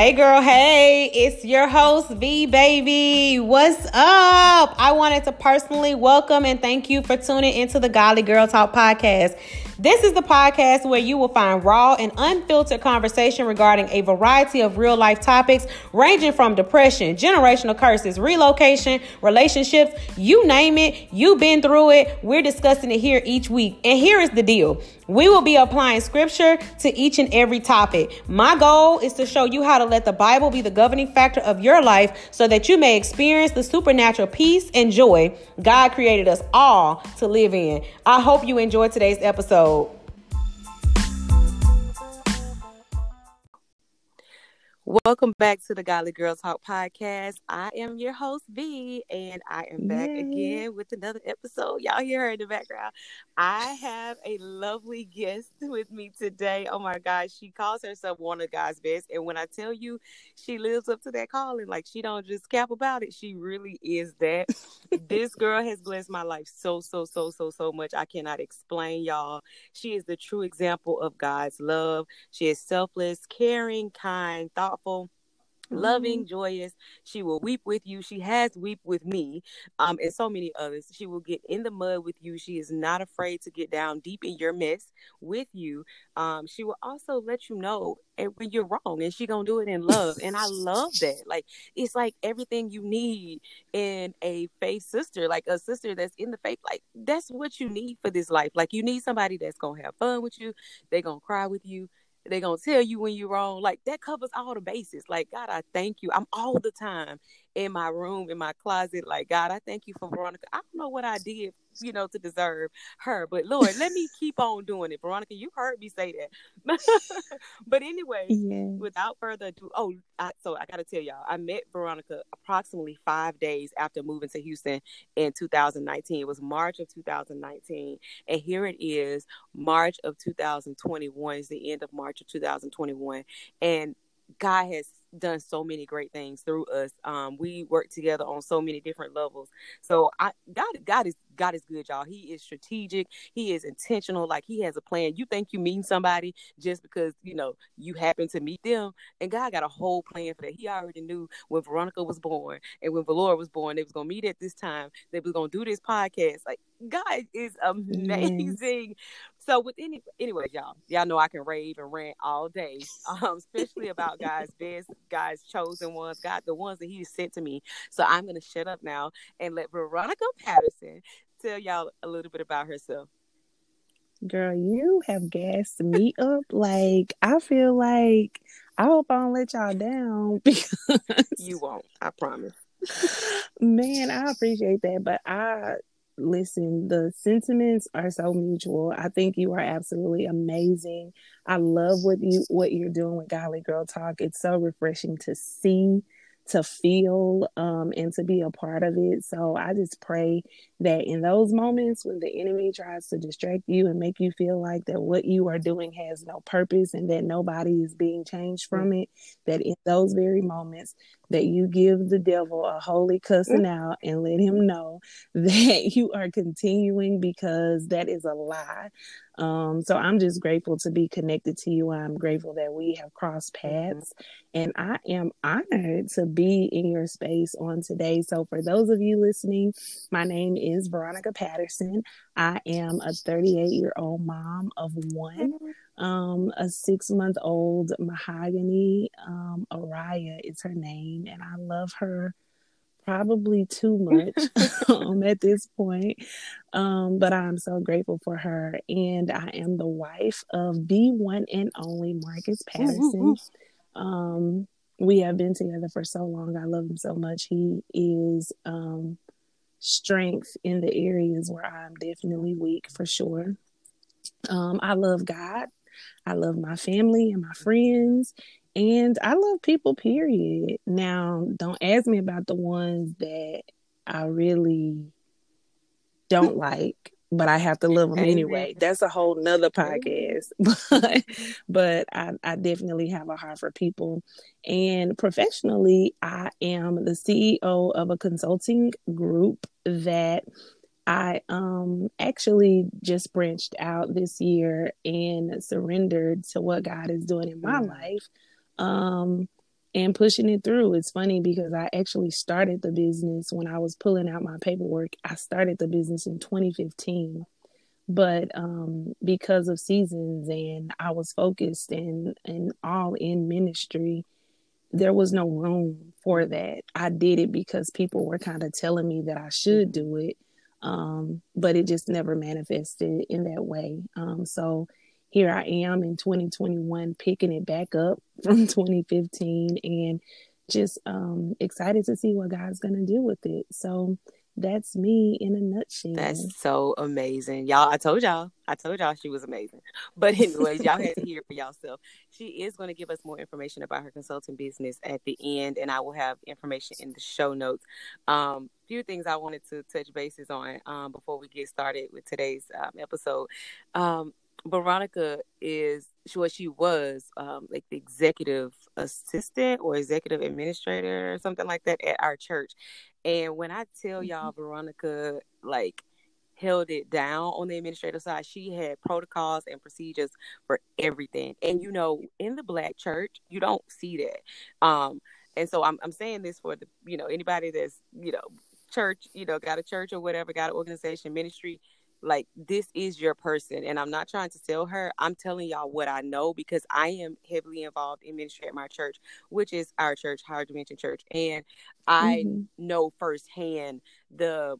Hey girl, hey, it's your host V Baby. What's up? I wanted to personally welcome and thank you for tuning into the Godly Girl Talk podcast. This is the podcast where you will find raw and unfiltered conversation regarding a variety of real life topics ranging from depression, generational curses, relocation, relationships, you name it, you've been through it. We're discussing it here each week. And here is the deal. We will be applying scripture to each and every topic. My goal is to show you how to let the Bible be the governing factor of your life so that you may experience the supernatural peace and joy God created us all to live in. I hope you enjoyed today's episode. Welcome back to the Godly Girl Talk podcast. I am your host, V, and I am back Yay. again with another episode. Y'all hear her in the background. I have a lovely guest with me today. Oh my gosh, she calls herself one of God's best. And when I tell you she lives up to that calling, like she don't just cap about it, she really is that. this girl has blessed my life so, so, so, so, so much. I cannot explain, y'all. She is the true example of God's love. She is selfless, caring, kind, thoughtful loving, mm-hmm. joyous. She will weep with you. She has weep with me, um, and so many others. She will get in the mud with you. She is not afraid to get down deep in your mess with you. Um, she will also let you know when you're wrong, and she gonna do it in love. and I love that. Like it's like everything you need in a faith sister, like a sister that's in the faith. Like that's what you need for this life. Like you need somebody that's gonna have fun with you. They're gonna cry with you they're gonna tell you when you're wrong. Like that covers all the bases. Like God, I thank you. I'm all the time in my room, in my closet. Like God, I thank you for Veronica. I don't know what I did you know, to deserve her. But Lord, let me keep on doing it. Veronica, you heard me say that. but anyway, yeah. without further ado, oh, I, so I got to tell y'all, I met Veronica approximately five days after moving to Houston in 2019. It was March of 2019. And here it is, March of 2021 is the end of March of 2021. And God has done so many great things through us. Um, we work together on so many different levels. So I God God is God is good, y'all. He is strategic. He is intentional. Like he has a plan. You think you meet somebody just because you know you happen to meet them, and God got a whole plan for that. He already knew when Veronica was born and when Valora was born, they was gonna meet at this time. They was gonna do this podcast. Like God is amazing. Yes. So with any anyway, y'all, y'all know I can rave and rant all day, um, especially about God's best, God's chosen ones, God, the ones that He sent to me. So I'm gonna shut up now and let Veronica Patterson tell y'all a little bit about herself. Girl, you have gassed me up. Like I feel like I hope I don't let y'all down because you won't. I promise. Man, I appreciate that, but I listen, the sentiments are so mutual. I think you are absolutely amazing. I love what you what you're doing with Godly Girl Talk. It's so refreshing to see to feel um, and to be a part of it. So I just pray that in those moments when the enemy tries to distract you and make you feel like that what you are doing has no purpose and that nobody is being changed from it, that in those very moments that you give the devil a holy cussing out and let him know that you are continuing because that is a lie. Um, so I'm just grateful to be connected to you. I'm grateful that we have crossed mm-hmm. paths, and I am honored to be in your space on today. So for those of you listening, my name is Veronica Patterson. I am a 38 year old mom of one. Um, a six month old mahogany, um, Araya is her name, and I love her probably too much um, at this point. Um, but I'm so grateful for her. And I am the wife of the one and only Marcus Patterson. Um, we have been together for so long. I love him so much. He is um, strength in the areas where I'm definitely weak for sure. Um, I love God. I love my family and my friends. And I love people, period. Now, don't ask me about the ones that I really don't like, but I have to love them anyway. That's a whole nother podcast. but but I, I definitely have a heart for people. And professionally, I am the CEO of a consulting group that I um actually just branched out this year and surrendered to what God is doing in my mm. life um, and pushing it through. It's funny because I actually started the business when I was pulling out my paperwork. I started the business in 2015 but um, because of seasons and I was focused and and all in ministry, there was no room for that. I did it because people were kind of telling me that I should do it, um, but it just never manifested in that way. Um, so here I am in 2021, picking it back up from 2015, and just um, excited to see what God's gonna do with it. So that's me in a nutshell. That's so amazing. Y'all, I told y'all. I told y'all she was amazing. But anyways, y'all had to hear for yourself. She is going to give us more information about her consulting business at the end, and I will have information in the show notes. Um, few things I wanted to touch bases on um, before we get started with today's um, episode. Um, Veronica is what she was um, like the executive assistant or executive administrator or something like that at our church. And when I tell y'all, mm-hmm. Veronica like held it down on the administrative side, she had protocols and procedures for everything. And you know, in the black church, you don't see that. Um, and so I'm I'm saying this for the you know anybody that's you know church, you know, got a church or whatever, got an organization, ministry like this is your person and i'm not trying to tell her i'm telling y'all what i know because i am heavily involved in ministry at my church which is our church higher dimension church and i mm-hmm. know firsthand the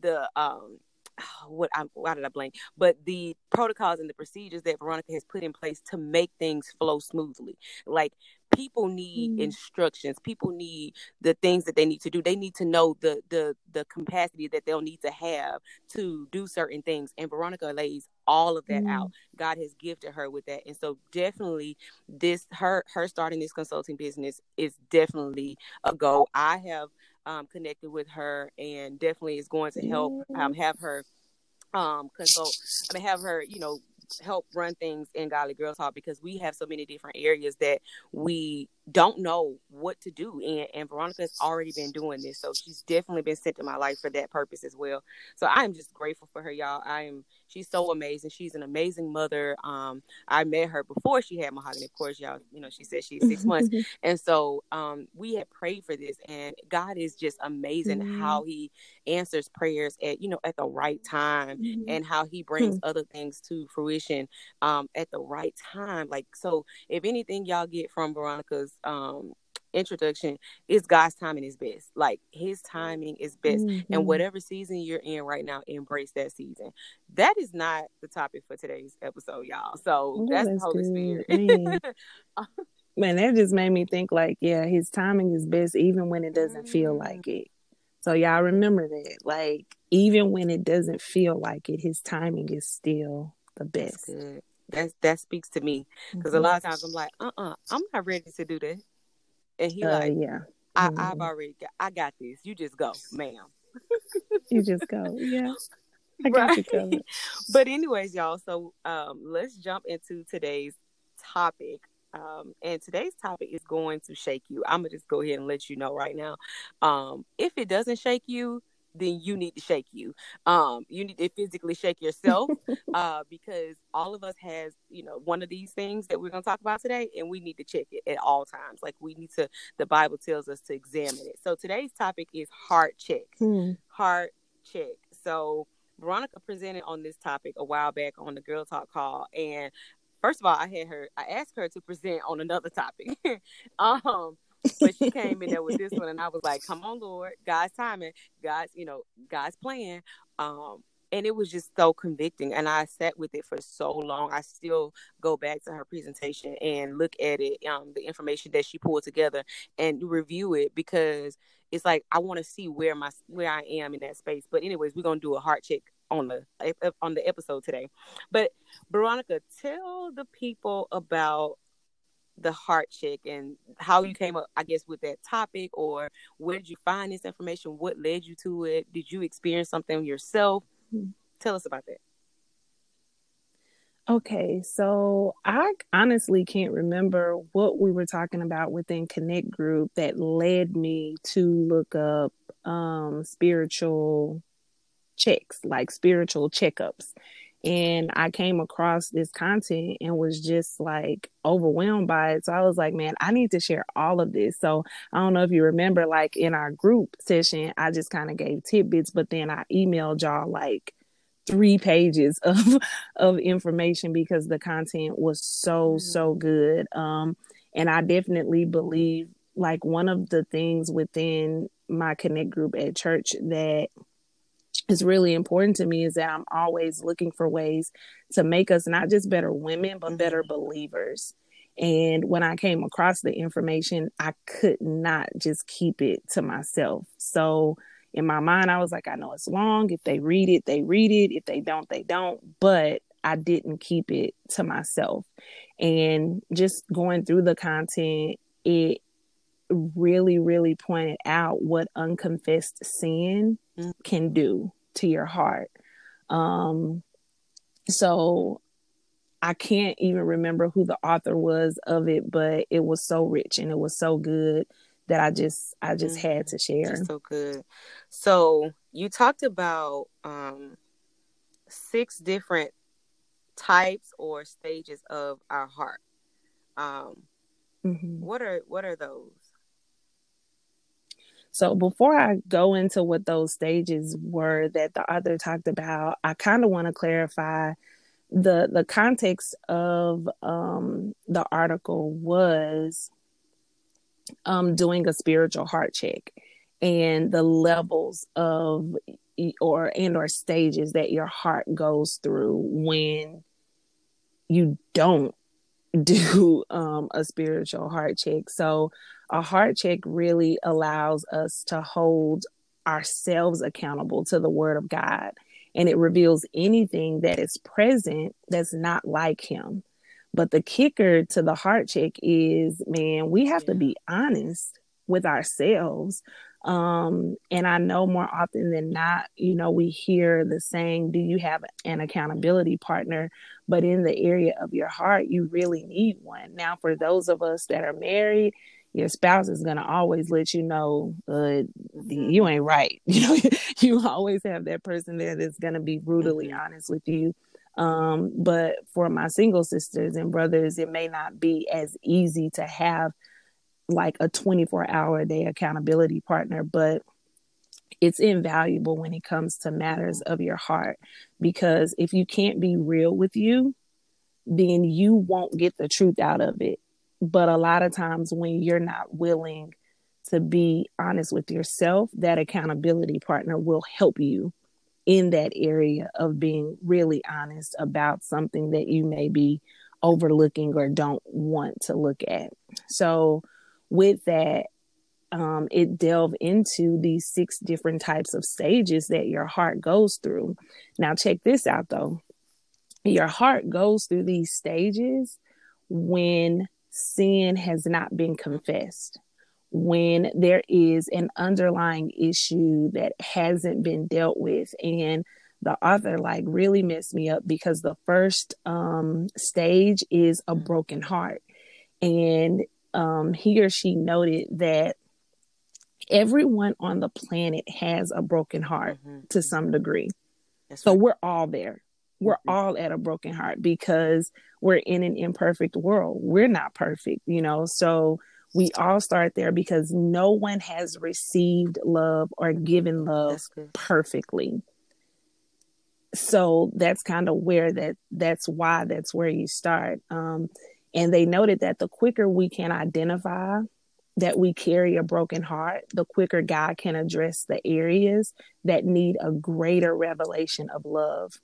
the um what I why did I blame? But the protocols and the procedures that Veronica has put in place to make things flow smoothly. Like people need mm. instructions. People need the things that they need to do. They need to know the the the capacity that they'll need to have to do certain things. And veronica lays all of that mm. out god has gifted her with that. And so definitely this her her starting this consulting business is definitely a goal. I have um, connected with her and definitely is going to help um, have her um consult i mean have her you know help run things in Godly Girls Talk because we have so many different areas that we don't know what to do. And, and Veronica's already been doing this. So she's definitely been sent to my life for that purpose as well. So I'm just grateful for her, y'all. I am she's so amazing. She's an amazing mother. Um, I met her before she had mahogany. Of course, y'all, you know, she said she's six months. And so um we had prayed for this and God is just amazing mm-hmm. how he answers prayers at, you know, at the right time mm-hmm. and how he brings mm-hmm. other things to fruition um at the right time. Like so if anything y'all get from Veronica's um introduction is God's timing is best. Like his timing is best. Mm-hmm. And whatever season you're in right now, embrace that season. That is not the topic for today's episode, y'all. So that's, that's, the Holy. Spirit. Man. that just made me think like, yeah, his timing is best even when it doesn't mm-hmm. feel like it. So y'all remember that. Like even when it doesn't feel like it, his timing is still the best. That that speaks to me because mm-hmm. a lot of times I'm like, uh, uh-uh, uh, i am not ready to do that. And he uh, like, yeah, I, mm-hmm. I've already got, I got this. You just go, ma'am. you just go. Yeah. I got right? you covered. But anyways, y'all, so um let's jump into today's topic. Um, and today's topic is going to shake you. I'm gonna just go ahead and let you know right now. Um, if it doesn't shake you, then you need to shake you. Um, you need to physically shake yourself uh, because all of us has, you know, one of these things that we're going to talk about today, and we need to check it at all times. Like we need to, the Bible tells us to examine it. So today's topic is heart check. Hmm. Heart check. So Veronica presented on this topic a while back on the Girl Talk call, and first of all, I had her, I asked her to present on another topic. um, but she came in there with this one, and I was like, "Come on, Lord, God's timing, God's, you know, God's plan." Um, and it was just so convicting, and I sat with it for so long. I still go back to her presentation and look at it, um, the information that she pulled together, and review it because it's like I want to see where my where I am in that space. But anyways, we're gonna do a heart check on the on the episode today. But Veronica, tell the people about the heart check and how you came up, I guess, with that topic, or where did you find this information? What led you to it? Did you experience something yourself? Mm-hmm. Tell us about that. Okay, so I honestly can't remember what we were talking about within Connect Group that led me to look up um, spiritual checks, like spiritual checkups. And I came across this content and was just like overwhelmed by it. So I was like, man, I need to share all of this. So I don't know if you remember, like in our group session, I just kind of gave tidbits, but then I emailed y'all like three pages of of information because the content was so mm-hmm. so good. Um, and I definitely believe like one of the things within my connect group at church that is really important to me is that I'm always looking for ways to make us not just better women, but better mm-hmm. believers. And when I came across the information, I could not just keep it to myself. So in my mind, I was like, I know it's long. If they read it, they read it. If they don't, they don't. But I didn't keep it to myself. And just going through the content, it really, really pointed out what unconfessed sin mm. can do to your heart. Um, so I can't even remember who the author was of it, but it was so rich and it was so good that I just I just mm-hmm. had to share. So good. So you talked about um, six different types or stages of our heart. Um, mm-hmm. What are what are those? So before I go into what those stages were that the author talked about, I kind of want to clarify the the context of um, the article was um, doing a spiritual heart check and the levels of or and or stages that your heart goes through when you don't do um, a spiritual heart check. So a heart check really allows us to hold ourselves accountable to the word of God. And it reveals anything that is present that's not like him. But the kicker to the heart check is, man, we have yeah. to be honest with ourselves. Um, and I know more often than not, you know, we hear the saying, Do you have an accountability partner? But in the area of your heart, you really need one. Now, for those of us that are married, your spouse is going to always let you know uh, you ain't right. You know, you always have that person there that's going to be brutally mm-hmm. honest with you. Um, but for my single sisters and brothers, it may not be as easy to have like a 24 hour day accountability partner, but it's invaluable when it comes to matters of your heart because if you can't be real with you, then you won't get the truth out of it but a lot of times when you're not willing to be honest with yourself, that accountability partner will help you in that area of being really honest about something that you may be overlooking or don't want to look at. So, with that, um, it delve into these six different types of stages that your heart goes through. Now, check this out though. Your heart goes through these stages when sin has not been confessed, when there is an underlying issue that hasn't been dealt with. And the author like really messed me up because the first um, stage is a broken heart. And um, he or she noted that everyone on the planet has a broken heart mm-hmm. to some degree. That's so right. we're all there we're mm-hmm. all at a broken heart because we're in an imperfect world. We're not perfect, you know. So we all start there because no one has received love or given love perfectly. So that's kind of where that that's why that's where you start. Um, and they noted that the quicker we can identify that we carry a broken heart, the quicker God can address the areas that need a greater revelation of love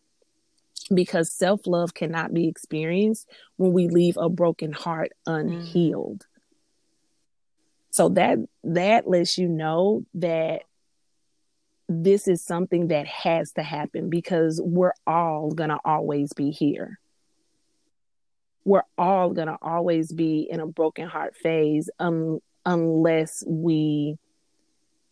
because self love cannot be experienced when we leave a broken heart unhealed. Mm. So that that lets you know that this is something that has to happen because we're all going to always be here. We're all going to always be in a broken heart phase um, unless we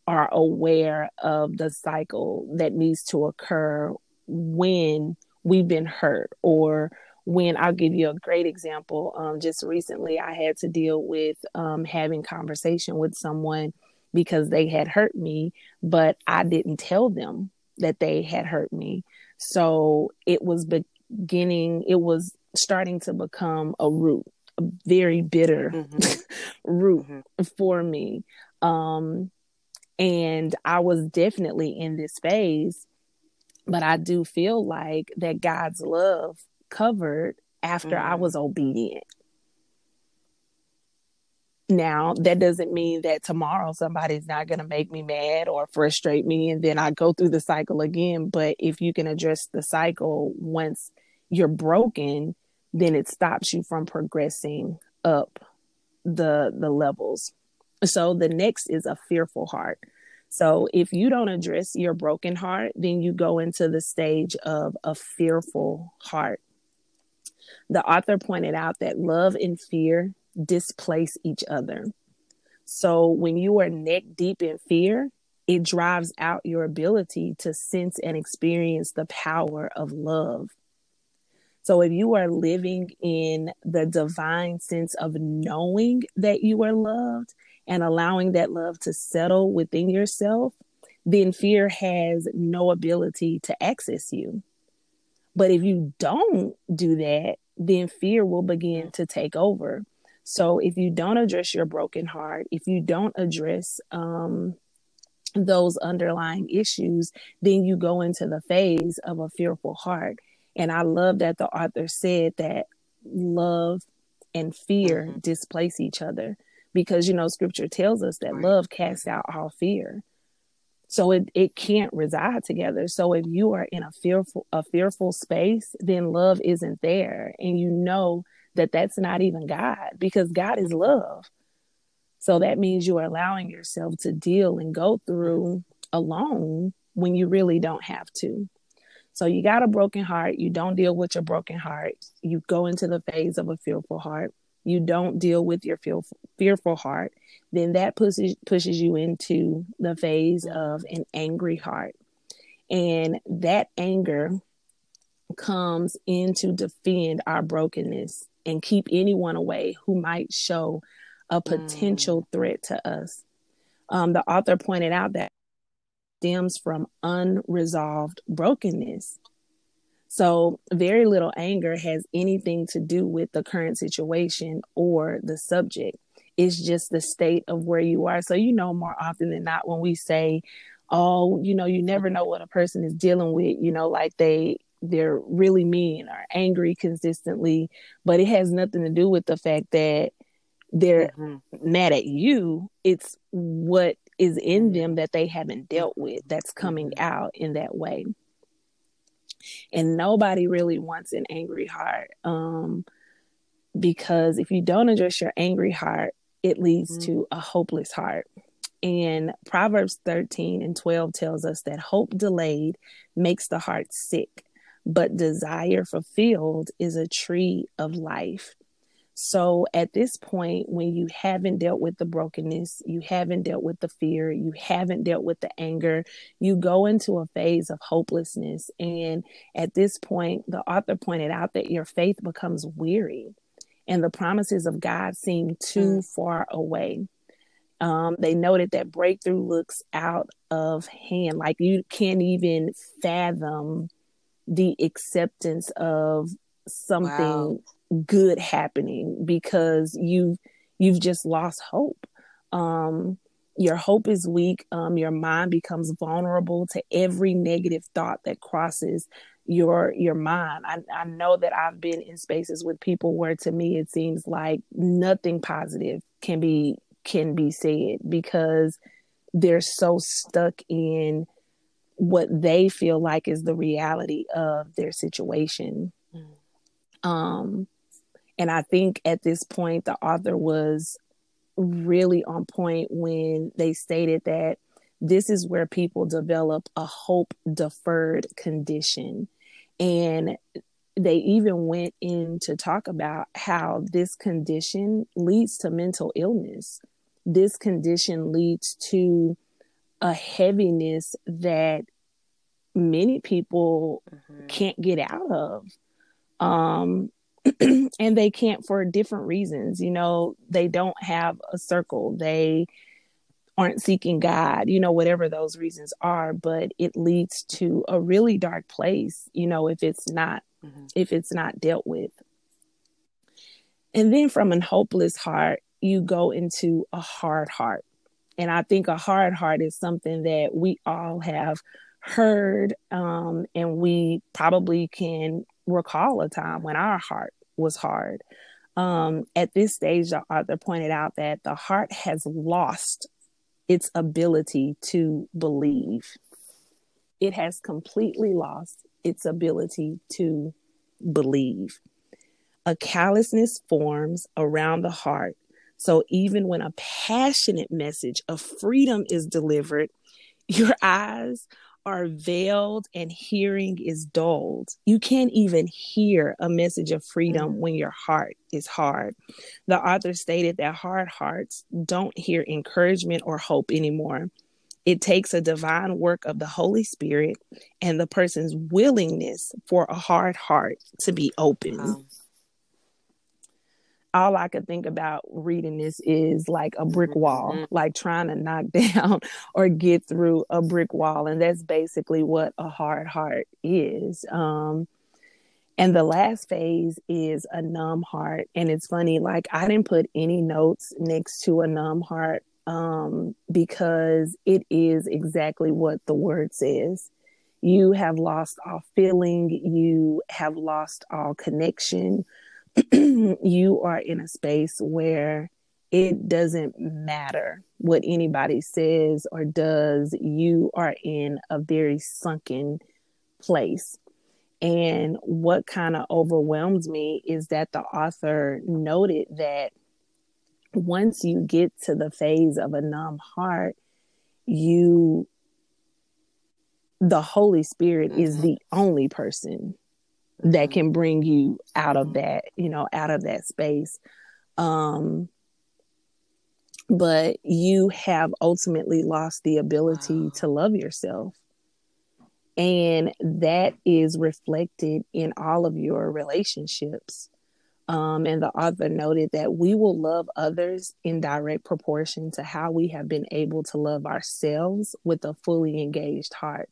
are aware of the cycle that needs to occur when we've been hurt or when I'll give you a great example. Um, just recently, I had to deal with um, having conversation with someone because they had hurt me, but I didn't tell them that they had hurt me. So it was beginning, it was starting to become a root, a very bitter mm-hmm. root mm-hmm. for me. Um, and I was definitely in this phase, but I do feel like that God's love covered after mm-hmm. I was obedient. Now, that doesn't mean that tomorrow somebody's not going to make me mad or frustrate me and then I go through the cycle again. But if you can address the cycle once you're broken, then it stops you from progressing up the the levels. So the next is a fearful heart. So if you don't address your broken heart, then you go into the stage of a fearful heart. The author pointed out that love and fear displace each other. So when you are neck deep in fear, it drives out your ability to sense and experience the power of love. So if you are living in the divine sense of knowing that you are loved and allowing that love to settle within yourself, then fear has no ability to access you. But if you don't do that, then fear will begin to take over. So if you don't address your broken heart, if you don't address um, those underlying issues, then you go into the phase of a fearful heart. And I love that the author said that love and fear mm-hmm. displace each other because you know scripture tells us that right. love casts out all fear so it, it can't reside together so if you are in a fearful a fearful space then love isn't there and you know that that's not even God because God is love. So that means you are allowing yourself to deal and go through alone when you really don't have to. So you got a broken heart, you don't deal with your broken heart, you go into the phase of a fearful heart, you don't deal with your fearful, fearful heart, then that pushes pushes you into the phase of an angry heart. And that anger comes in to defend our brokenness and keep anyone away who might show a potential mm. threat to us. Um, the author pointed out that stems from unresolved brokenness. So, very little anger has anything to do with the current situation or the subject. It's just the state of where you are. So, you know, more often than not, when we say, oh, you know, you never know what a person is dealing with, you know, like they they're really mean or angry consistently, but it has nothing to do with the fact that they're mm-hmm. mad at you. It's what is in mm-hmm. them that they haven't dealt with that's coming mm-hmm. out in that way. And nobody really wants an angry heart. Um, because if you don't address your angry heart, it leads mm-hmm. to a hopeless heart. And Proverbs 13 and 12 tells us that hope delayed makes the heart sick, but desire fulfilled is a tree of life. So at this point, when you haven't dealt with the brokenness, you haven't dealt with the fear, you haven't dealt with the anger, you go into a phase of hopelessness. And at this point, the author pointed out that your faith becomes weary and the promises of God seem too mm. far away. Um, they noted that breakthrough looks out of hand, like you can't even fathom the acceptance of something wow. Good happening because you've you've just lost hope um your hope is weak um your mind becomes vulnerable to every negative thought that crosses your your mind I, I know that i've been in spaces with people where to me it seems like nothing positive can be can be said because they're so stuck in what they feel like is the reality of their situation. Mm. Um, and I think at this point, the author was really on point when they stated that this is where people develop a hope deferred condition. And they even went in to talk about how this condition leads to mental illness. This condition leads to a heaviness that many people mm-hmm. can't get out of. Um, and they can't for different reasons. You know, they don't have a circle. They aren't seeking God, you know, whatever those reasons are, but it leads to a really dark place, you know, if it's not mm-hmm. if it's not dealt with. And then from an hopeless heart, you go into a hard heart. And I think a hard heart is something that we all have heard, um, and we probably can recall a time when our heart was hard. Um, at this stage, the author pointed out that the heart has lost its ability to believe. It has completely lost its ability to believe. A callousness forms around the heart. So even when a passionate message of freedom is delivered, your eyes are veiled and hearing is dulled. You can't even hear a message of freedom mm. when your heart is hard. The author stated that hard hearts don't hear encouragement or hope anymore. It takes a divine work of the Holy Spirit and the person's willingness for a hard heart to be open. Wow all I could think about reading this is like a brick wall, mm-hmm. like trying to knock down or get through a brick wall. And that's basically what a hard heart is. Um, and the last phase is a numb heart. And it's funny, like I didn't put any notes next to a numb heart um, because it is exactly what the word says. You have lost all feeling, you have lost all connection you are in a space where it doesn't matter what anybody says or does. You are in a very sunken place. And what kind of overwhelms me is that the author noted that once you get to the phase of a numb heart, you, the Holy Spirit mm-hmm. is the only person that can bring you out of that, you know, out of that space. Um, but you have ultimately lost the ability wow. to love yourself. And that is reflected in all of your relationships. Um, and the author noted that we will love others in direct proportion to how we have been able to love ourselves with a fully engaged heart.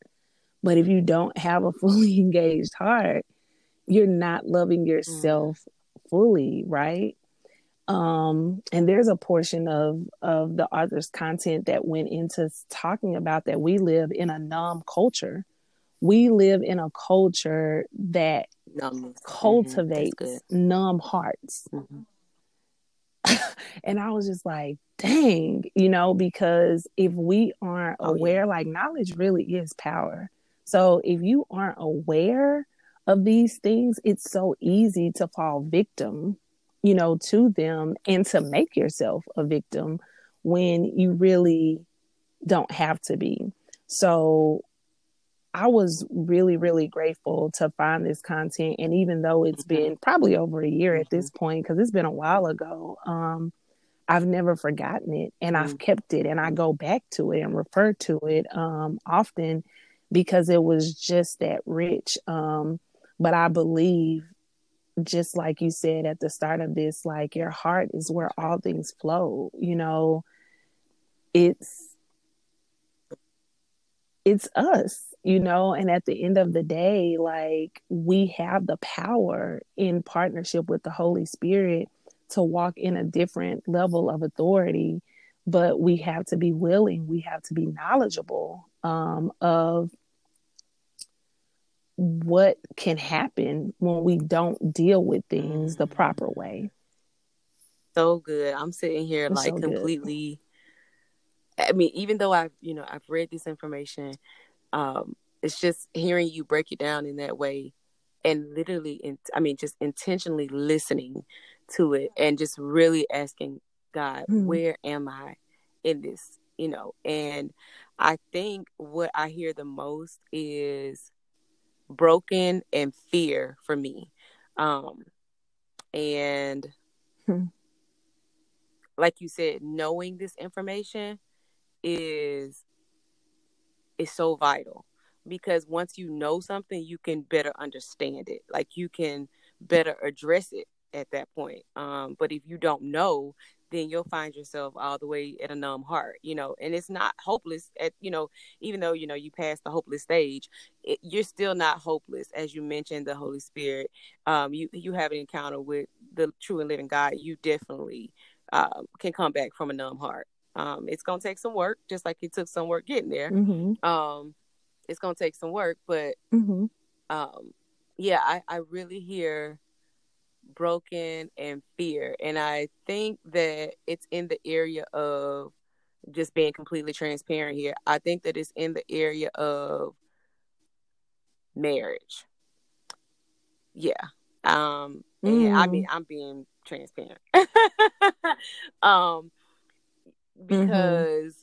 But if you don't have a fully engaged heart, you're not loving yourself mm. fully, right? Um, and there's a portion of of the author's content that went into talking about that we live in a numb culture. We live in a culture that mm-hmm. cultivates mm-hmm. numb hearts. Mm-hmm. and I was just like, dang, you know, because if we aren't oh, aware, yeah. like knowledge really is power. So if you aren't aware of these things, it's so easy to fall victim, you know, to them and to make yourself a victim when you really don't have to be. So I was really, really grateful to find this content. And even though it's mm-hmm. been probably over a year at this mm-hmm. point, because it's been a while ago, um, I've never forgotten it and I've mm-hmm. kept it and I go back to it and refer to it um, often because it was just that rich. Um, but I believe, just like you said at the start of this, like your heart is where all things flow. You know, it's it's us, you know, and at the end of the day, like we have the power in partnership with the Holy Spirit to walk in a different level of authority but we have to be willing we have to be knowledgeable um, of what can happen when we don't deal with things the proper way. So good. I'm sitting here it's like so completely I mean, even though I've, you know, I've read this information, um, it's just hearing you break it down in that way and literally in, I mean, just intentionally listening to it and just really asking God, mm-hmm. where am I in this? You know, and I think what I hear the most is broken and fear for me. Um, and hmm. like you said, knowing this information is is so vital because once you know something, you can better understand it. Like you can better address it at that point. Um, but if you don't know, then you'll find yourself all the way at a numb heart, you know, and it's not hopeless at, you know, even though, you know, you pass the hopeless stage, it, you're still not hopeless. As you mentioned, the Holy Spirit, um, you, you have an encounter with the true and living God, you definitely um, can come back from a numb heart. Um, it's going to take some work, just like it took some work getting there. Mm-hmm. Um, it's going to take some work, but, Mm-hmm. um, yeah, I, I really hear broken and fear. And I think that it's in the area of just being completely transparent here. I think that it's in the area of marriage. Yeah. Um and I mean I'm being transparent. um because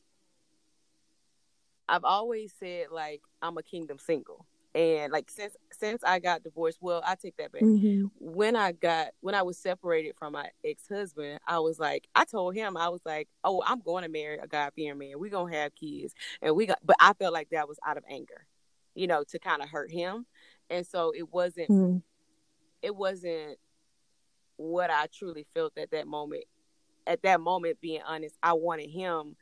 I've always said like I'm a kingdom single. And like since since I got divorced, well, I take that back Mm-hmm. when I got when I was separated from my ex husband, I was like, I told him I was like, oh, I'm going to marry a God fearing man. We're gonna have kids, and we got. But I felt like that was out of anger, you know, to kind of hurt him, and so it wasn't Mm-hmm. it wasn't what I truly felt at that moment. At that moment, being honest, I wanted him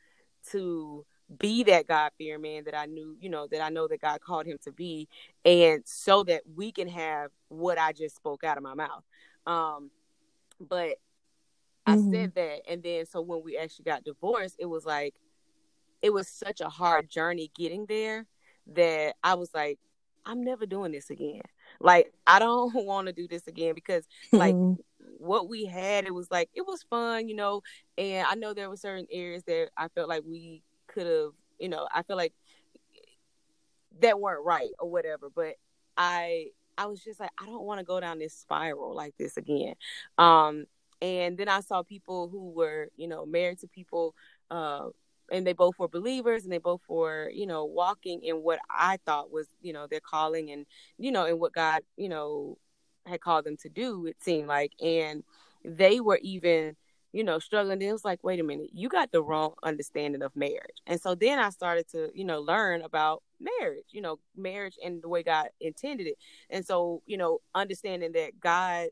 to be that God fearing man that I knew, you know, that I know that God called him to be, and so that we can have what I just spoke out of my mouth. Um, but I Mhm. said that, and then so when we actually got divorced, it was like it was such a hard journey getting there that I was like, I'm never doing this again. Like I don't want to do this again because like Mhm. what we had, it was like it was fun, you know. And I know there were certain areas that I felt like we could have, you know, I feel like that weren't right or whatever. But I, I was just like, I don't want to go down this spiral like this again. Um, and then I saw people who were, you know, married to people, uh, and they both were believers, and they both were, you know, walking in what I thought was, you know, their calling, and you know, and what God, you know, had called them to do. It seemed like, and they were even you know, struggling. It was like, wait a minute, you got the wrong understanding of marriage. And so then I started to, you know, learn about marriage, you know, marriage and the way God intended it. And so, you know, understanding that God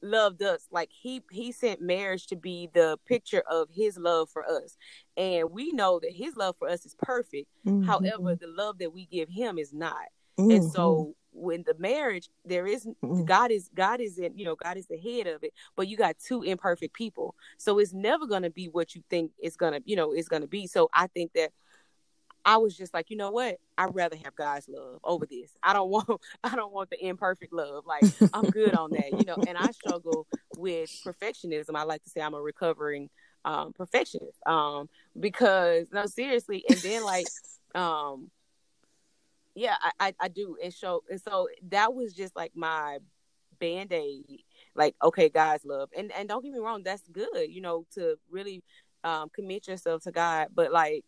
loved us like he he sent marriage to be the picture of his love for us and we know that his love for us is perfect Mhm. however the love that we give him is not Mhm. and so when the marriage there is Mhm. god is god is in you know god is the head of it but you got two imperfect people. So it's never going to be what you think it's going to you know it's going to be. So i think that i was just like you know what? I'd rather have god's love over this. I don't want i don't want the imperfect love. Like i'm good on that you know and i struggle with perfectionism. I like to say i'm a recovering um perfectionist um because no seriously and then like um yeah I, I i do. And so and so that was just like my band-aid like okay god's love. And and don't get me wrong that's good you know to really um commit yourself to god. But like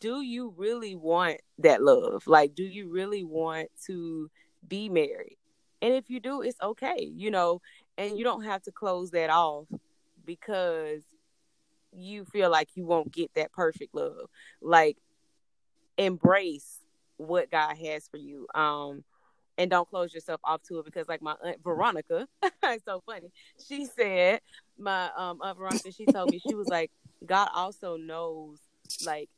do you really want that love? Like do you really want to be married? And if you do it's okay you know and you don't have to close that off because you feel like you won't get that perfect love. Like embrace what God has for you. Um, and don't close yourself off to it because, like my aunt Veronica, it's so funny. She said, my um aunt Veronica, she told me she was like, God also knows, like,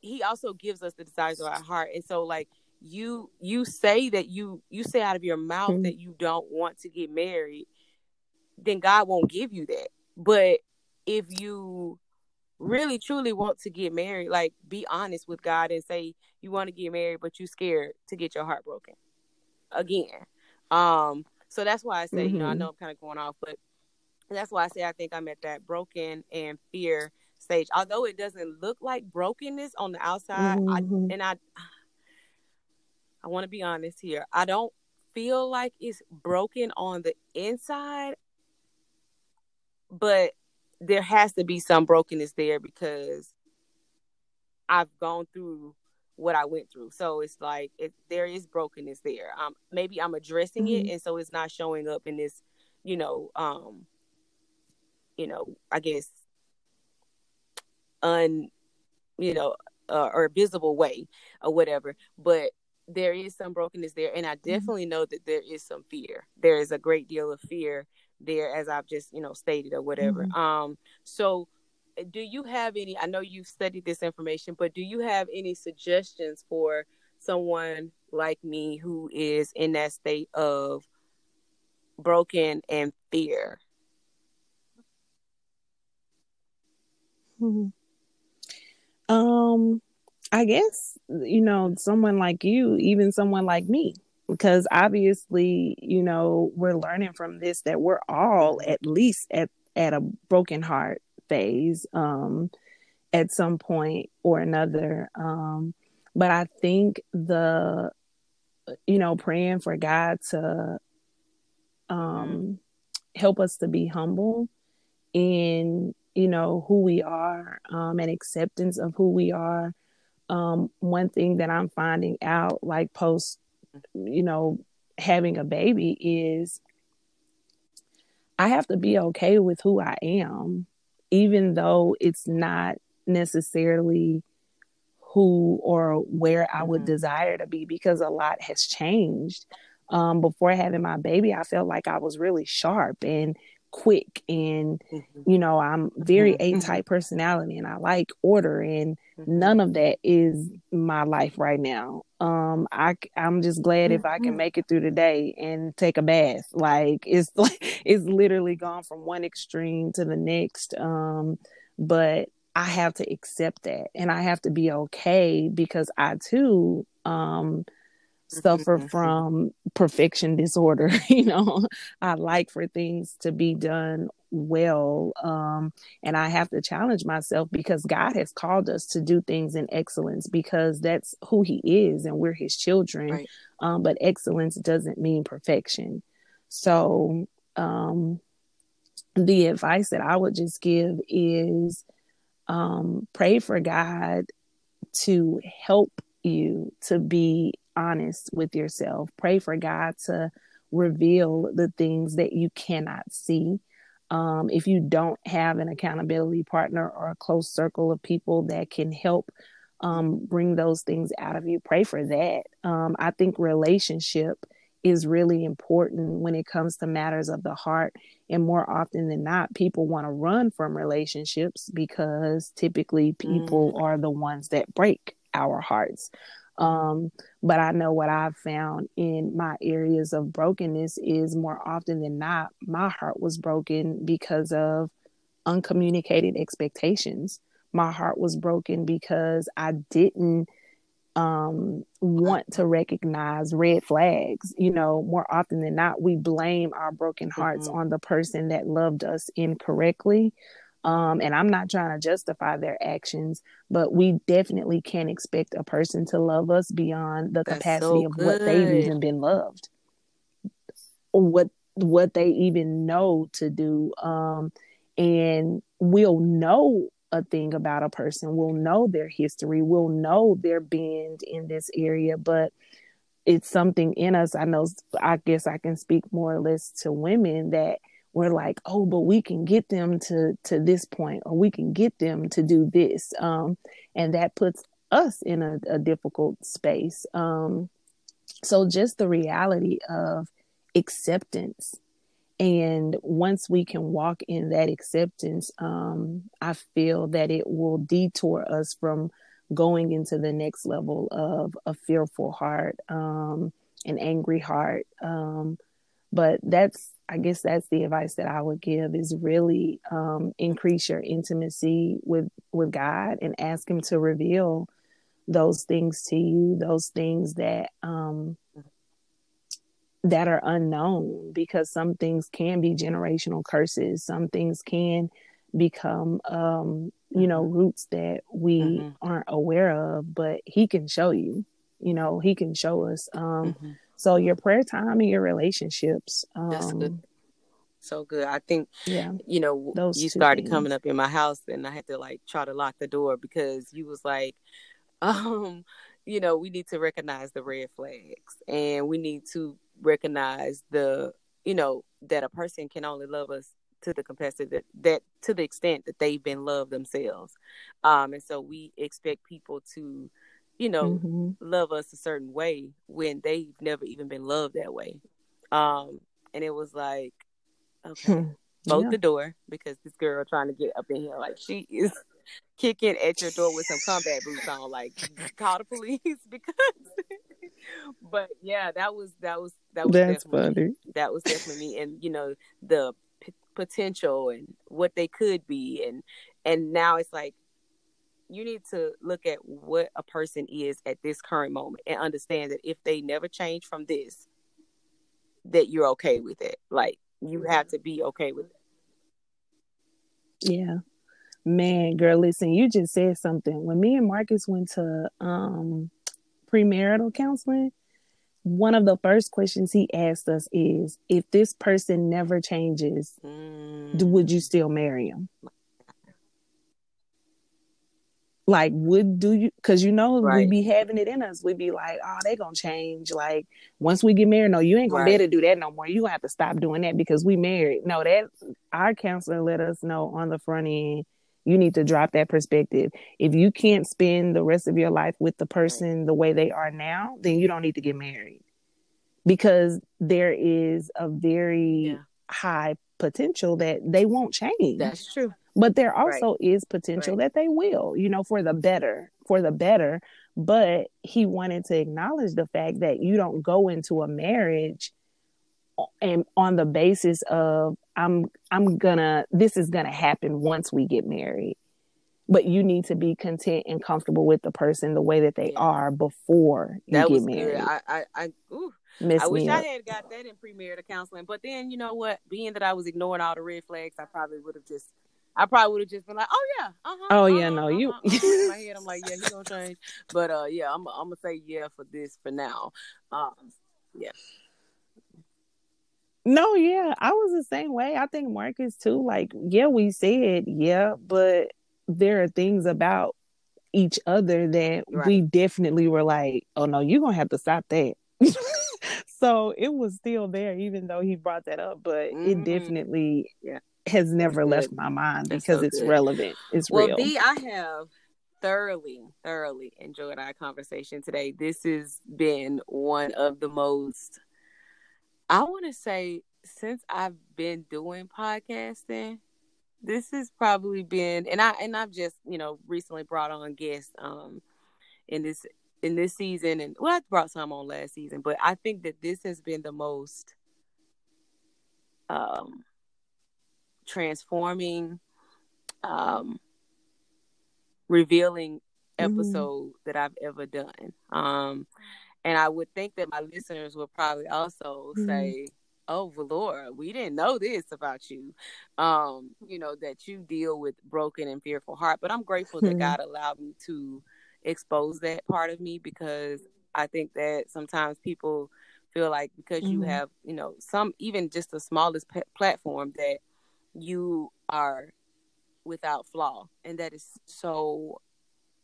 He also gives us the desires of our heart, and so like you you say that you you say out of your mouth Mhm. that you don't want to get married, then God won't give you that. But if you really truly want to get married, like be honest with God and say you want to get married, but you're scared to get your heart broken again. Um, so that's why I say, you know, I Mhm. know I'm kind of going off, but that's why I say I think I'm at that broken and fear stage. Although it doesn't look like brokenness on the outside, I, Mhm. and I, I want to be honest here. I don't feel like it's broken on the inside, but there has to be some brokenness there because I've gone through what I went through. So it's like it, there is brokenness there. Um, maybe I'm addressing it, Mhm. and so it's not showing up in this, you know, um, you know, I guess, un, you know, uh, or visible way or whatever. But there is some brokenness there and i mm-hmm. definitely know that there is some fear there is a great deal of fear there as i've just you know stated or whatever mm-hmm. um so uh, do you have any i know you've studied this information but do you have any suggestions for someone like me who is in that state of broken and fear mm-hmm. um I guess, you know, someone like you, even someone like me, because obviously, you know, we're learning from this that we're all at least at, at a broken heart phase um, at some point or another. Um, but I think the, you know, praying for God to um, help us to be humble in, you know, who we are um, and acceptance of who we are um, one thing that I'm finding out, like post, you know, having a baby, is I have to be okay with who I am, even though it's not necessarily who or where I would mm-hmm. desire to be because a lot has changed. Um, before having my baby, I felt like I was really sharp and quick and mm-hmm. you know i'm very mm-hmm. a type personality and i like order and mm-hmm. none of that is my life right now um i i'm just glad if i can mm-hmm. make it through the day and take a bath like it's like it's literally gone from one extreme to the next um but i have to accept that and i have to be okay because i too um suffer mm-hmm. from perfection disorder you know i like for things to be done well um and i have to challenge myself because god has called us to do things in excellence because that's who he is and we're his children right. um but excellence doesn't mean perfection so um the advice that i would just give is um pray for god to help you to be honest with yourself. Pray for God to reveal the things that you cannot see. Um, if you don't have an accountability partner or a close circle of people that can help um, bring those things out of you, pray for that. Um, I think relationship is really important when it comes to matters of the heart. And more often than not, people want to run from relationships because typically people mm. are the ones that break our hearts. Um, but I know what I've found in my areas of brokenness is more often than not, my heart was broken because of uncommunicated expectations. My heart was broken because I didn't um, want to recognize red flags. You know, more often than not, we blame our broken hearts mm-hmm. on the person that loved us incorrectly. Um, and I'm not trying to justify their actions, but we definitely can't expect a person to love us beyond the That's capacity so of what they've even been loved, what what they even know to do. Um, and we'll know a thing about a person, we'll know their history, we'll know their bend in this area, but it's something in us. I know, I guess I can speak more or less to women that we're like, oh, but we can get them to to this point, or we can get them to do this, um, and that puts us in a, a difficult space. Um, so just the reality of acceptance, and once we can walk in that acceptance, um, I feel that it will detour us from going into the next level of a fearful heart, um, an angry heart. Um, but that's I guess that's the advice that I would give is really um, increase your intimacy with with God and ask Him to reveal those things to you, those things that um, that are unknown, because some things can be generational curses, some things can become um, you know mm-hmm. roots that we mm-hmm. aren't aware of, but He can show you. You know, He can show us. Um, mm-hmm so your prayer time and your relationships. Um, That's good. So good. I think, yeah, you know, Those you started things. coming up in my house and I had to like try to lock the door because you was like, um, you know, we need to recognize the red flags and we need to recognize the, you know, that a person can only love us to the capacity that, that to the extent that they've been loved themselves. Um, and so we expect people to you know, mm-hmm. love us a certain way when they've never even been loved that way. Um, and it was like, okay, bolt yeah. the door because this girl trying to get up in here like she is kicking at your door with some combat boots on, like call the police because. but yeah, that was that was that was that's funny. That was definitely me, and you know the p- potential and what they could be, and and now it's like you need to look at what a person is at this current moment and understand that if they never change from this, that you're okay with it. Like you have to be okay with it. Yeah. Man, girl, listen, you just said something. When me and Marcus went to um premarital counseling, one of the first questions he asked us is if this person never changes, mm. would you still marry him? Like would do you because you know right. we be having it in us. We be like oh they gonna change. Like once we get married no you ain't gonna right. be able to do that no more. You gonna have to stop doing that because we married. No that our counselor let us know on the front end you need to drop that perspective. If you can't spend the rest of your life with the person the way they are now then you don't need to get married. Because there is a very yeah. high potential that they won't change that's true but there also right. is potential right. that they will you know for the better for the better but he wanted to acknowledge the fact that you don't go into a marriage and on the basis of i'm i'm gonna this is gonna happen once we get married but you need to be content and comfortable with the person the way that they yeah. are before you that get married good. i i, I ooh. I wish I had got that in premarital counseling, but then you know what? Being that I was ignoring all the red flags, I probably would have just I probably would have just been like, "Oh yeah, uh-huh, oh uh-huh, yeah, no, uh-huh, you." Uh-huh. In my head, I'm like, "Yeah, he's gonna change," but uh, yeah, I'm I'm gonna say yeah for this for now. Um, yeah. No, yeah, I was the same way. I think Marcus too. Like, yeah, we said yeah, but there are things about each other that right. we definitely were like, "Oh no, you're gonna have to stop that." so it was still there, even though he brought that up. But mm-hmm. it definitely, yeah has never left my mind because so it's good. relevant. It's well, real. B, I have thoroughly, thoroughly enjoyed our conversation today. This has been one of the most, I want to say, since I've been doing podcasting, this has probably been, and I and I've just you know recently brought on guests um in this in this season, and well, I brought some on last season, but I think that this has been the most um transforming, um, revealing mm-hmm. episode mm-hmm. that I've ever done. Um, and I would think that my listeners would probably also mm-hmm. say, "Oh, Valora, we didn't know this about you." Um, you know that you deal with broken and fearful heart, but I'm grateful mm-hmm. that God allowed me to expose that part of me because I think that sometimes people feel like because you mm-hmm. have, you know, some even just the smallest p- platform that you are without flaw and that is so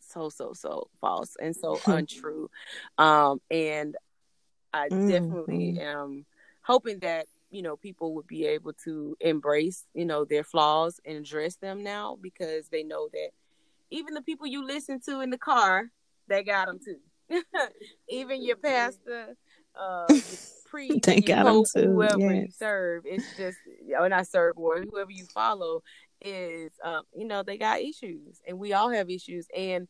so so so false and so untrue um and i mm-hmm. definitely am hoping that you know people would be able to embrace you know their flaws and address them now because they know that even the people you listen to in the car they got them too even your pastor uh pre Thank God hope whoever yes. you serve. It's just or not serve or whoever you follow is um, you know, they got issues and we all have issues and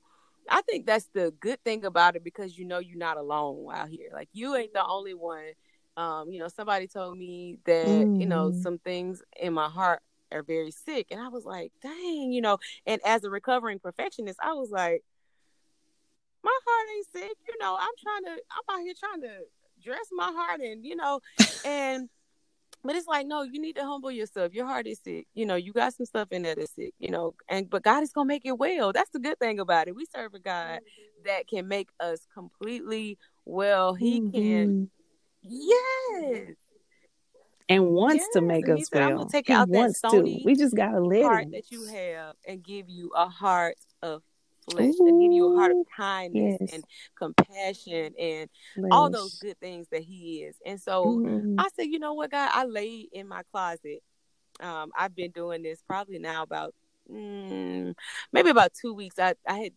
I think that's the good thing about it because you know you're not alone out here. Like you ain't the only one. Um, you know, somebody told me that, mm. you know, mm-hmm. some things in my heart are very sick. And I was like, dang, you know, and as a recovering perfectionist, I was like, my heart ain't sick. You know, I'm trying to, I'm out here trying to dress my heart and you know and but it's like no you need to humble yourself. Your heart is sick. You know you got some stuff in there that's sick you know and but god is gonna make it well. That's the good thing about it. We serve a god that can make us completely well. He mm-hmm. can yes and wants yes. to make us said, well. Take he out wants to. We just gotta let heart him. that you have and give you a heart of flesh Ooh, and give you a heart of kindness yes. and compassion and flesh. all those good things that he is. And so mm-hmm. I said, you know what, God, I lay in my closet. Um, I've been doing this probably now about mm, maybe about two weeks. I, I had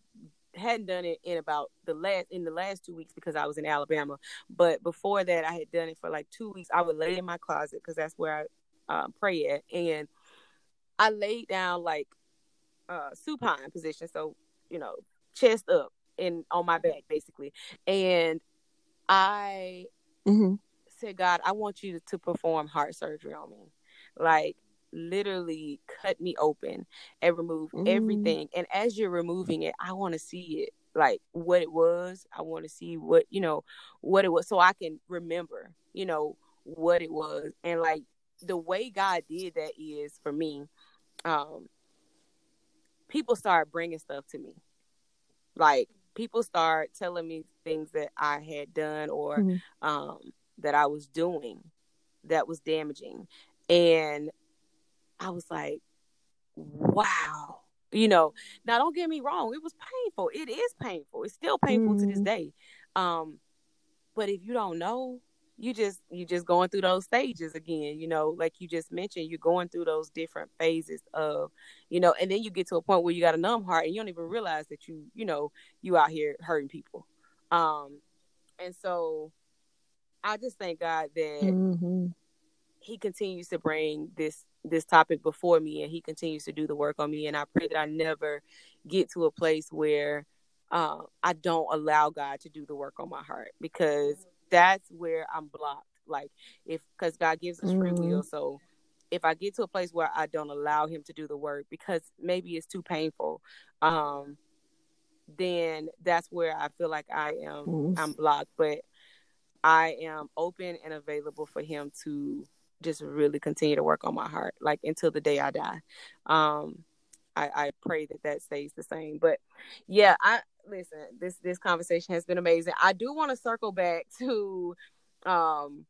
hadn't done it in about the last in the last two weeks because I was in Alabama. But before that, I had done it for like two weeks. I would lay in my closet because that's where I uh, pray at, and I laid down like uh, supine position, so you know, chest up and on my back basically, and I mm-hmm. said, God, I want you to, to perform heart surgery on me, like literally cut me open and remove mm. everything. And as you're removing it, I want to see it like what it was. I want to see what, you know, what it was so I can remember, you know, what it was. And like the way God did that is for me, um, people start bringing stuff to me. Like people start telling me things that I had done or mm-hmm. um, that I was doing that was damaging. And I was like, wow. You know, now don't get me wrong, it was painful. It is painful. It's still painful mm. to this mm-hmm. day. Um, but if you don't know, you just you just going through those stages again, you know, like you just mentioned, you're going through those different phases of, you know, and then you get to a point where you got a numb heart and you don't even realize that you, you know, you out here hurting people. Um, and so I just thank God that mm-hmm. He continues to bring this this topic before me and he continues to do the work on me and i pray that i never get to a place where uh, i don't allow god to do the work on my heart because that's where i'm blocked like if because god gives us free mm-hmm. will so if i get to a place where i don't allow him to do the work because maybe it's too painful um then that's where i feel like i am mm-hmm. i'm blocked but i am open and available for him to just really continue to work on my heart, like until the day I die. Um, I, I pray that that stays the same. But yeah, I listen. This this conversation has been amazing. I do want to circle back to um,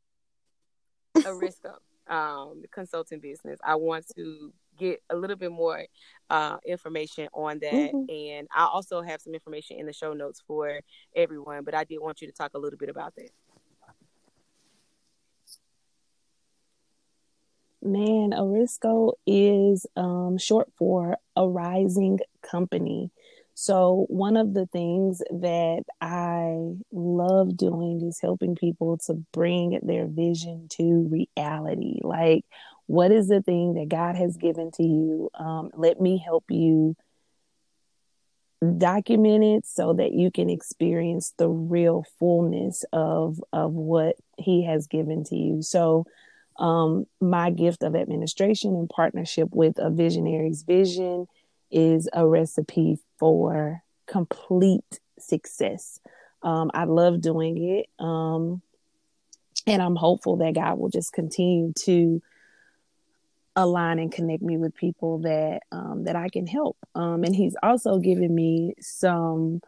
Arisco, um, the consulting business. I want to get a little bit more uh, information on that, mm-hmm. and I also have some information in the show notes for everyone. But I did want you to talk a little bit about that. Man, Arisco is um, short for a rising company. So, one of the things that I love doing is helping people to bring their vision to reality. Like, what is the thing that God has given to you? Um, let me help you document it so that you can experience the real fullness of of what He has given to you. So, um, my gift of administration in partnership with a visionary's vision is a recipe for complete success. Um, I love doing it. Um, and I'm hopeful that God will just continue to align and connect me with people that um, that I can help. Um, and He's also given me some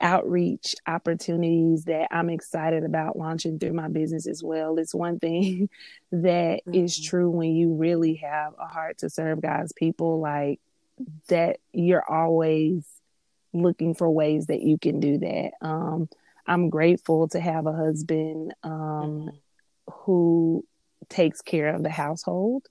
outreach opportunities that I'm excited about launching through my business as well. It's one thing that mm-hmm. is true when you really have a heart to serve God's people, like that you're always looking for ways that you can do that. Um, I'm grateful to have a husband um, mm-hmm. who takes care of the household.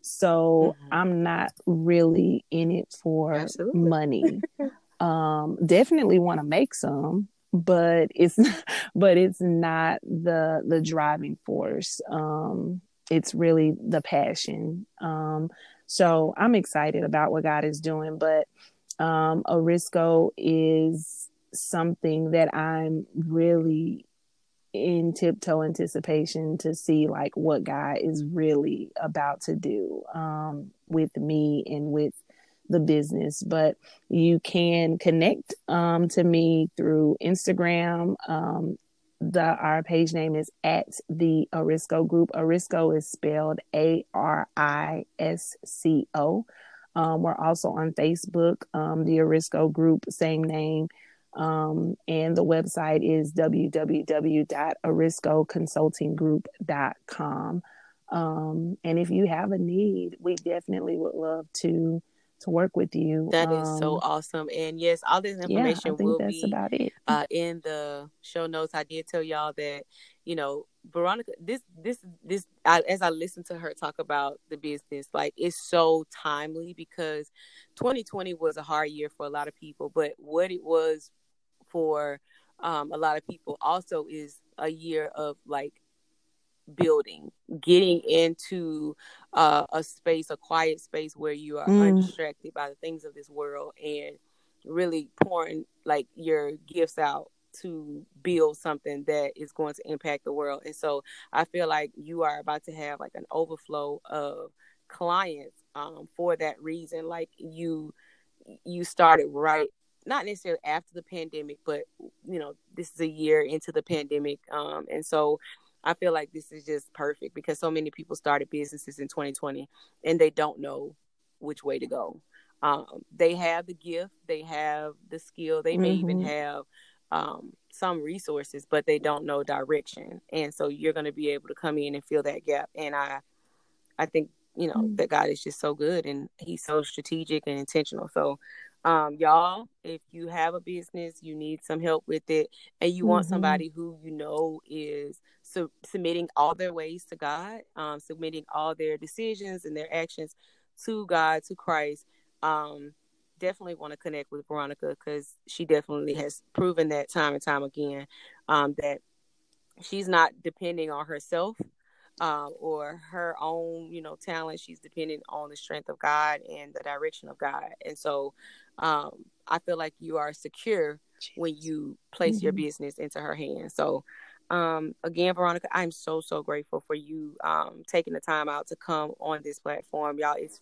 So mm-hmm. I'm not really in it for Absolutely. money. um, definitely want to make some but it's but it's not the the driving force. Um it's really the passion. Um so i'm excited about what god is doing but um arisco is something that i'm really in tiptoe anticipation to see like what god is really about to do um with me and with the business, but you can connect um, to me through Instagram. Um, the our page name is at the Arisco Group. Arisco is spelled A R I S C O. Um, we're also on Facebook, um, the Arisco Group, same name. Um, and the website is www.ariscoconsultinggroup.com. Um, and if you have a need, we definitely would love to to work with you. That um, is so um, awesome. And yes, all this information yeah, will be about it. Uh, in the show notes. I did tell y'all that, you know, Veronica, this, this, this, I, as I listen to her talk about the business, like it's so timely because 2020 was a hard year for a lot of people, but what it was for um, a lot of people also is a year of like building, getting into uh, a space, a quiet space where you are mm. undistracted by the things of this world and really pouring like your gifts out to build something that is going to impact the world. And so I feel like you are about to have like an overflow of clients um, for that reason. Like you you started right not necessarily after the pandemic, but you know, this is a year into the pandemic. Um, and so I feel like this is just perfect because so many people started businesses in 2020 and they don't know which way to go. Um, they have the gift, they have the skill, they may mm-hmm. even have um, some resources, but they don't know direction. And so you're going to be able to come in and fill that gap. And I, I think you know mm-hmm. that God is just so good and He's so strategic and intentional. So um, y'all, if you have a business, you need some help with it, and you mm-hmm. want somebody who you know is su- submitting all their ways to God, um, submitting all their decisions and their actions to God, to Christ, um, definitely want to connect with Veronica because she definitely has proven that time and time again um, that she's not depending on herself um, or her own, you know, talent. She's dependent on the strength of God and the direction of God. And so um, I feel like you are secure when you place mm-hmm. your business into her hands. So um, again, Veronica, I'm so so grateful for you um, taking the time out to come on this platform, y'all. It's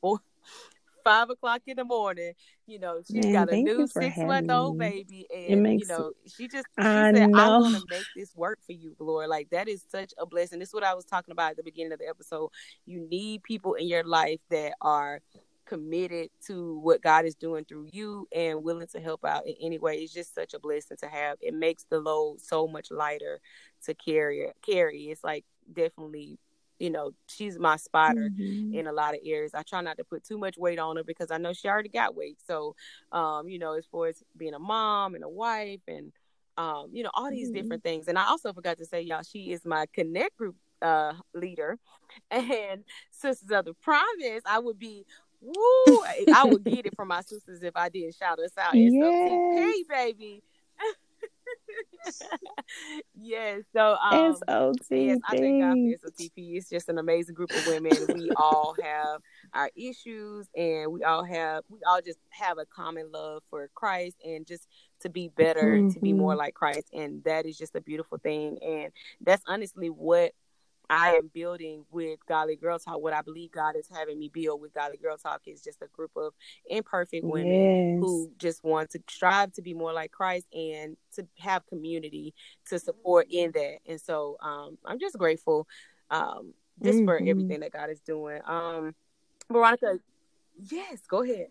four, five o'clock in the morning. You know, she's Man, got a new six month old baby, and you know, she just she I said, know. "I'm going to make this work for you, Lord." Like that is such a blessing. This is what I was talking about at the beginning of the episode. You need people in your life that are committed to what God is doing through you and willing to help out in any way. It's just such a blessing to have. It makes the load so much lighter to carry. Carry. It's like definitely you know, she's my spotter mm-hmm. in a lot of areas. I try not to put too much weight on her because I know she already got weight. So, um, you know, as far as being a mom and a wife and, um, you know, all these mm-hmm. different things. And I also forgot to say, y'all, she is my connect group uh, leader and Sisters of the Promise. I would be Woo! I would get it from my sisters if I didn't shout us out. Yes. Hey, baby. yes. So um SOT yes, I thank God for SOTP. It's just an amazing group of women. We all have our issues and we all have we all just have a common love for Christ and just to be better, mm-hmm. to be more mm-hmm. like Christ. And that is just a beautiful thing. And that's honestly what I am building with Godly Girl Talk. What I believe God is having me build with Godly Girl Talk is just a group of imperfect women yes. who just want to strive to be more like Christ and to have community to support in that. And so um, I'm just grateful um, just mm-hmm. for everything that God is doing. Um, Veronica, yes, go ahead.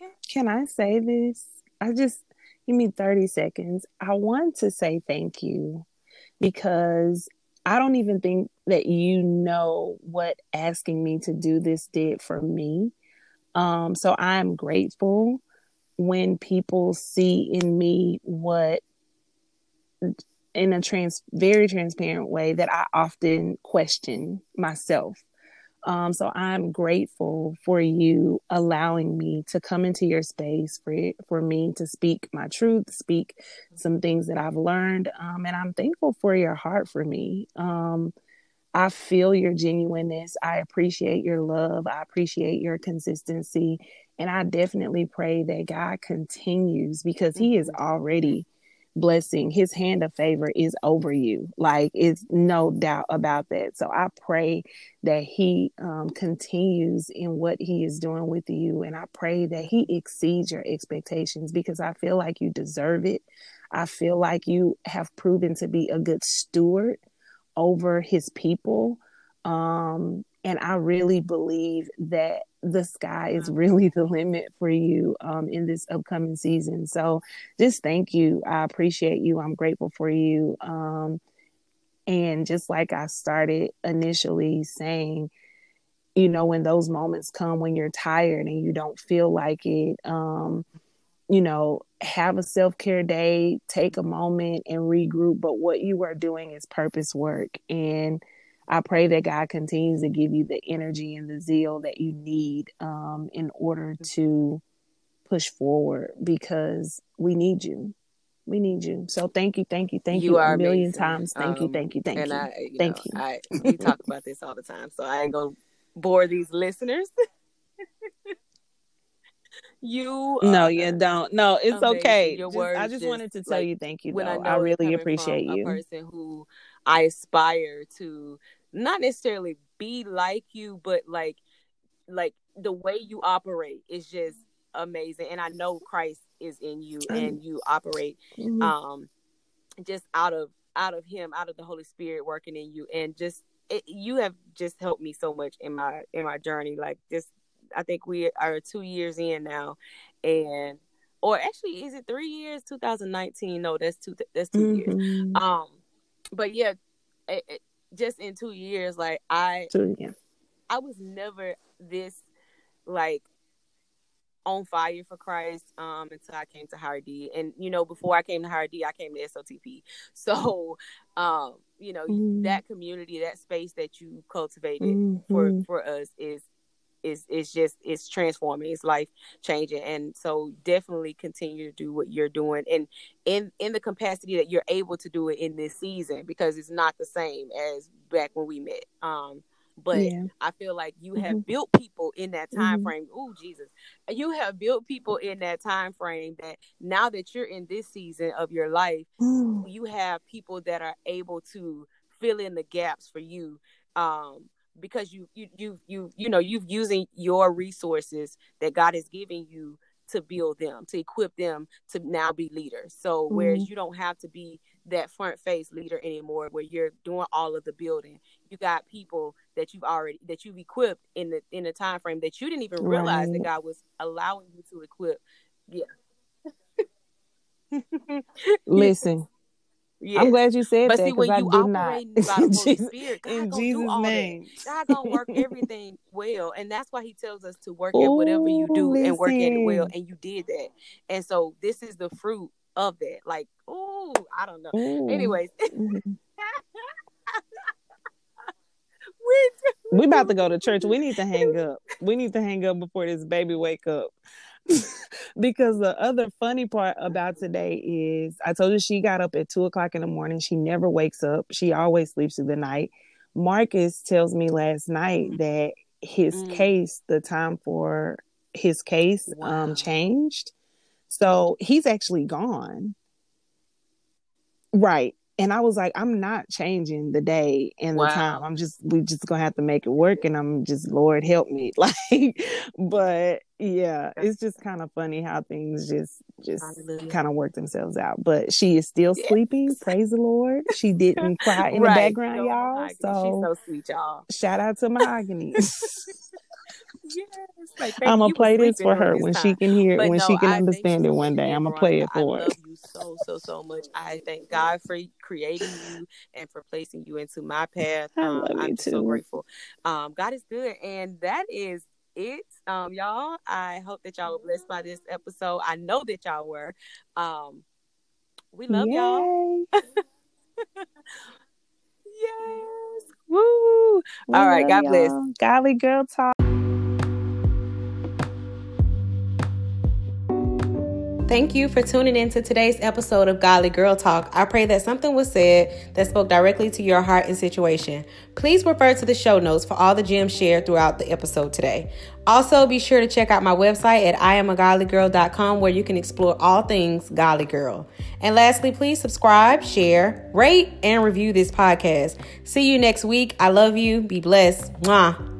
Yeah. Can I say this? I just give me 30 seconds. I want to say thank you because I don't even think that you know what asking me to do this did for me. Um, so I'm grateful when people see in me what in a trans very transparent way that I often question myself. Um, so I'm grateful for you allowing me to come into your space for for me to speak my truth, speak some things that I've learned, um, and I'm thankful for your heart for me. Um, I feel your genuineness. I appreciate your love. I appreciate your consistency, and I definitely pray that God continues because He is already blessing, his hand of favor is over you. Like it's no doubt about that. So I pray that he um, continues in what he is doing with you. And I pray that he exceeds your expectations because I feel like you deserve it. I feel like you have proven to be a good steward over his people. Um, and I really believe that the sky is really the limit for you um, in this upcoming season. So just thank you. I appreciate you. I'm grateful for you. Um, and just like I started initially saying, you know, when those moments come when you're tired and you don't feel like it, um, you know, have a self care day, take a moment and regroup. But what you are doing is purpose work. And I pray that God continues to give you the energy and the zeal that you need um, in order to push forward because we need you. We need you. So thank you, thank you, thank you, You a million amazing. times. Thank you, Um, thank you, thank and you. I, you Thank know, you. I we talk about this all the time, so I ain't gonna bore these listeners. you No, you don't. No, it's amazing. okay. Your Just, I just just, wanted to tell like, you thank you when I though. I really appreciate you. a person who I aspire to not necessarily be like you, but like like the way you operate is just amazing. And I know Christ is in you and you operate Mhm. um just out of out of him, out of the Holy Spirit working in you and just it, you have just helped me so much in my in my journey. Like just I think we are 2 years in now and or actually is it 3 years 2019 no that's two that's 2 years Mhm. um but yeah it, it, just in 2 years like I So, yeah. I was never this like on fire for Christ um until I came to Higher D. And you know, before I came to Higher D, I came to SOTP. So um, you know, Mhm. that community, that space that you cultivated for Mhm. for us is is is just it's transforming, it's life changing. And so definitely continue to do what you're doing and in in the capacity that you're able to do it in this season because it's not the same as back when we met. Um but yeah. I feel like you have Mhm. built people in that time Mhm. frame. Oh Jesus, you have built people in that time frame that now that you're in this season of your life, Mm. you have people that are able to fill in the gaps for you. Um, because you you you you you know you've using your resources that God has given you to build them, to equip them to now be leaders. So whereas mm-hmm. you don't have to be that front face leader anymore where you're doing all of the building. You got people that you've already that you've equipped in the in the time frame that you didn't even realize that god was allowing you to equip. Yeah. Listen, yes. I'm glad you said but that see when I you operating by the holy spirit god in Jesus' name. that god gonna work everything well and that's why he tells us to work at whatever you Ooh, do and work at it well and you did that and so this is the fruit of that like oh i don't know Ooh. anyways Mhm. we we about to go to church. We need to hang up. We need to hang up before this baby wake up. because the other funny part about today is I told you she got up at two o'clock in the morning. She never wakes up. She always sleeps through the night. Marcus tells me last night that his Mm. case, the time for his case, Wow. um, changed. So he's actually gone. Right. And I was like, I'm not changing the day and the time. I'm just we just gonna have to make it work and I'm just Lord help me. Like but yeah, it's just kind of funny how things just just kind of work themselves out. But she is still Yes. sleeping, praise the Lord. She didn't cry in the background, Yo, y'all. Mahogany, She's So so sweet, y'all. shout out to Mahogany. Yes. Like, I'm gonna play this for her this when time. she can hear But when no, she can I understand it one day. I'm gonna play it Veronica. I for her. love you so, so, so much. I thank God for creating you and for placing you into my path. I Um, love you I'm just so too. grateful. Um, God is good, and that is it. Um, y'all. I hope that y'all were blessed by this episode. I know that y'all were. Um, we love y'all. Yes. Woo. We All right. God bless. y'all. Godly girl talk. Thank you for tuning in to today's episode of Godly Girl Talk. I pray that something was said that spoke directly to your heart and situation. Please refer to the show notes for all the gems shared throughout the episode today. Also, be sure to check out my website at iamagodlygirl.com where you can explore all things Godly Girl. And lastly, please subscribe, share, rate, and review this podcast. See you next week. I love you. Be blessed. Mwah.